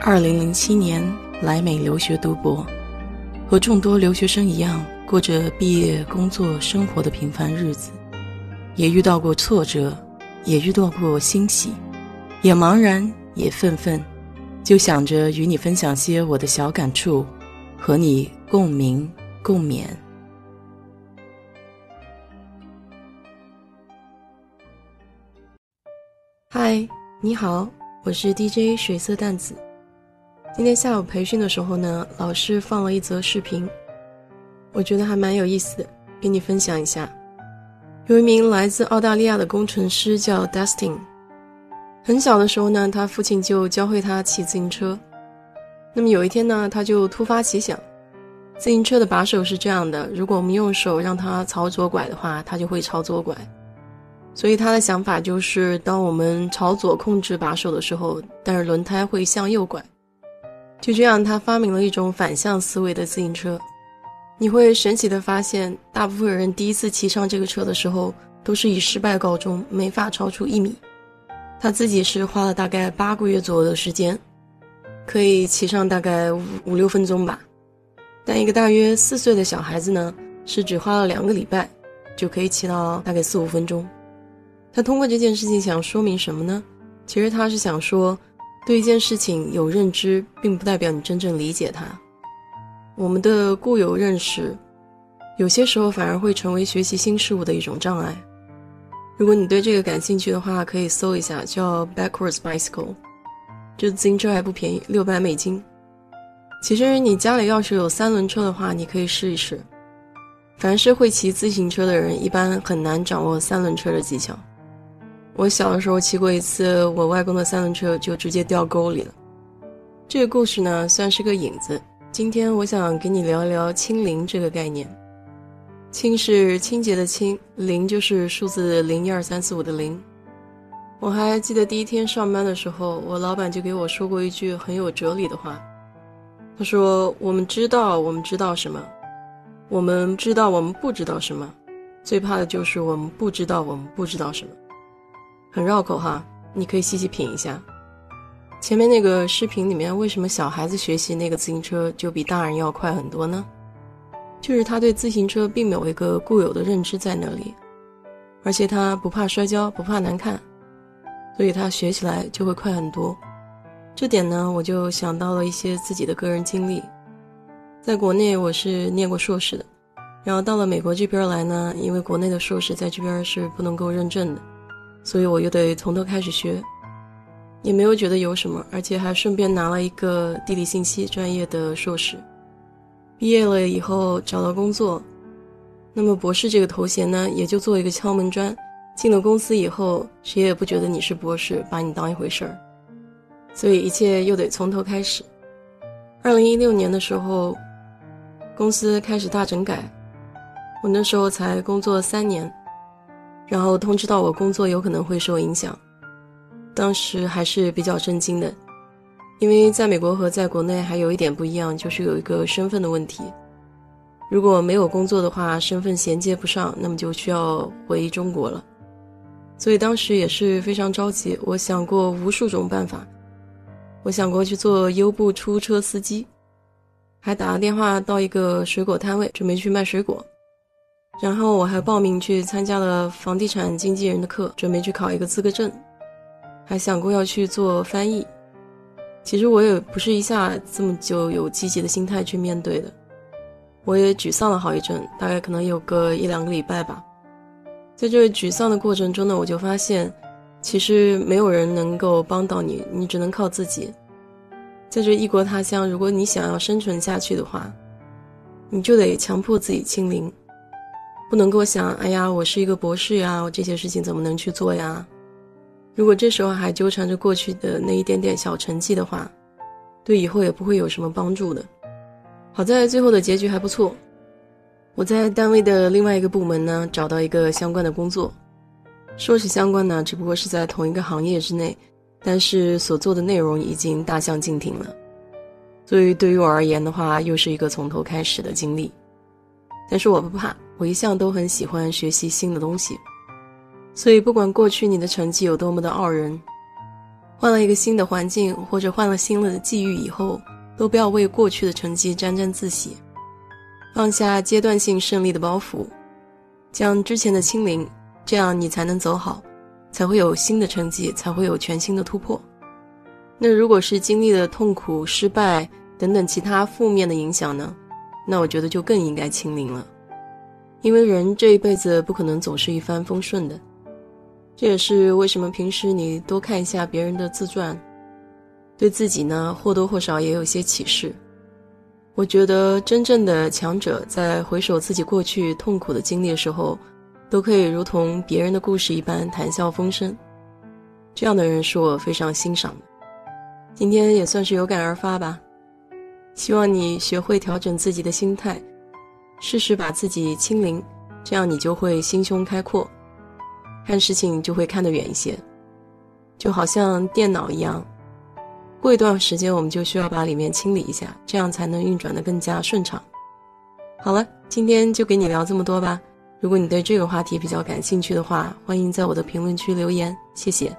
二零零七年来美留学读博，和众多留学生一样，过着毕业、工作、生活的平凡日子，也遇到过挫折，也遇到过欣喜，也茫然，也愤愤，就想着与你分享些我的小感触，和你共鸣共勉。嗨，你好，我是 DJ 水色淡紫。今天下午培训的时候呢，老师放了一则视频，我觉得还蛮有意思的，给你分享一下。有一名来自澳大利亚的工程师叫 Dustin，很小的时候呢，他父亲就教会他骑自行车。那么有一天呢，他就突发奇想，自行车的把手是这样的，如果我们用手让它朝左拐的话，它就会朝左拐。所以他的想法就是，当我们朝左控制把手的时候，但是轮胎会向右拐。就这样，他发明了一种反向思维的自行车。你会神奇的发现，大部分人第一次骑上这个车的时候，都是以失败告终，没法超出一米。他自己是花了大概八个月左右的时间，可以骑上大概五五六分钟吧。但一个大约四岁的小孩子呢，是只花了两个礼拜，就可以骑到大概四五分钟。他通过这件事情想说明什么呢？其实他是想说。对一件事情有认知，并不代表你真正理解它。我们的固有认识，有些时候反而会成为学习新事物的一种障碍。如果你对这个感兴趣的话，可以搜一下叫 Backwards Bicycle，这自行车还不便宜，六百美金。其实你家里要是有三轮车的话，你可以试一试。凡是会骑自行车的人，一般很难掌握三轮车的技巧。我小的时候骑过一次，我外公的三轮车就直接掉沟里了。这个故事呢，算是个引子。今天我想跟你聊一聊“清零”这个概念。清是清洁的清，零就是数字零一二三四五的零。我还记得第一天上班的时候，我老板就给我说过一句很有哲理的话。他说：“我们知道我们知道什么，我们知道我们不知道什么，最怕的就是我们不知道我们不知道什么。”很绕口哈，你可以细细品一下。前面那个视频里面，为什么小孩子学习那个自行车就比大人要快很多呢？就是他对自行车并没有一个固有的认知在那里，而且他不怕摔跤，不怕难看，所以他学起来就会快很多。这点呢，我就想到了一些自己的个人经历。在国内我是念过硕士的，然后到了美国这边来呢，因为国内的硕士在这边是不能够认证的。所以我又得从头开始学，也没有觉得有什么，而且还顺便拿了一个地理信息专业的硕士。毕业了以后找到工作，那么博士这个头衔呢，也就做一个敲门砖。进了公司以后，谁也不觉得你是博士，把你当一回事儿。所以一切又得从头开始。二零一六年的时候，公司开始大整改，我那时候才工作三年。然后通知到我工作有可能会受影响，当时还是比较震惊的，因为在美国和在国内还有一点不一样，就是有一个身份的问题。如果没有工作的话，身份衔接不上，那么就需要回中国了。所以当时也是非常着急，我想过无数种办法，我想过去做优步出租车司机，还打了电话到一个水果摊位，准备去卖水果。然后我还报名去参加了房地产经纪人的课，准备去考一个资格证，还想过要去做翻译。其实我也不是一下这么就有积极的心态去面对的，我也沮丧了好一阵，大概可能有个一两个礼拜吧。在这沮丧的过程中呢，我就发现，其实没有人能够帮到你，你只能靠自己。在这异国他乡，如果你想要生存下去的话，你就得强迫自己清零。不能够想，哎呀，我是一个博士呀，我这些事情怎么能去做呀？如果这时候还纠缠着过去的那一点点小成绩的话，对以后也不会有什么帮助的。好在最后的结局还不错，我在单位的另外一个部门呢找到一个相关的工作，说是相关呢，只不过是在同一个行业之内，但是所做的内容已经大相径庭了。所以对于我而言的话，又是一个从头开始的经历。但是我不怕。我一向都很喜欢学习新的东西，所以不管过去你的成绩有多么的傲人，换了一个新的环境，或者换了新的际遇以后，都不要为过去的成绩沾沾自喜，放下阶段性胜利的包袱，将之前的清零，这样你才能走好，才会有新的成绩，才会有全新的突破。那如果是经历了痛苦、失败等等其他负面的影响呢？那我觉得就更应该清零了，因为人这一辈子不可能总是一帆风顺的。这也是为什么平时你多看一下别人的自传，对自己呢或多或少也有些启示。我觉得真正的强者在回首自己过去痛苦的经历的时候，都可以如同别人的故事一般谈笑风生。这样的人是我非常欣赏的。今天也算是有感而发吧，希望你学会调整自己的心态，试试把自己清零，这样你就会心胸开阔。看事情就会看得远一些，就好像电脑一样，过一段时间我们就需要把里面清理一下，这样才能运转的更加顺畅。好了，今天就给你聊这么多吧。如果你对这个话题比较感兴趣的话，欢迎在我的评论区留言，谢谢。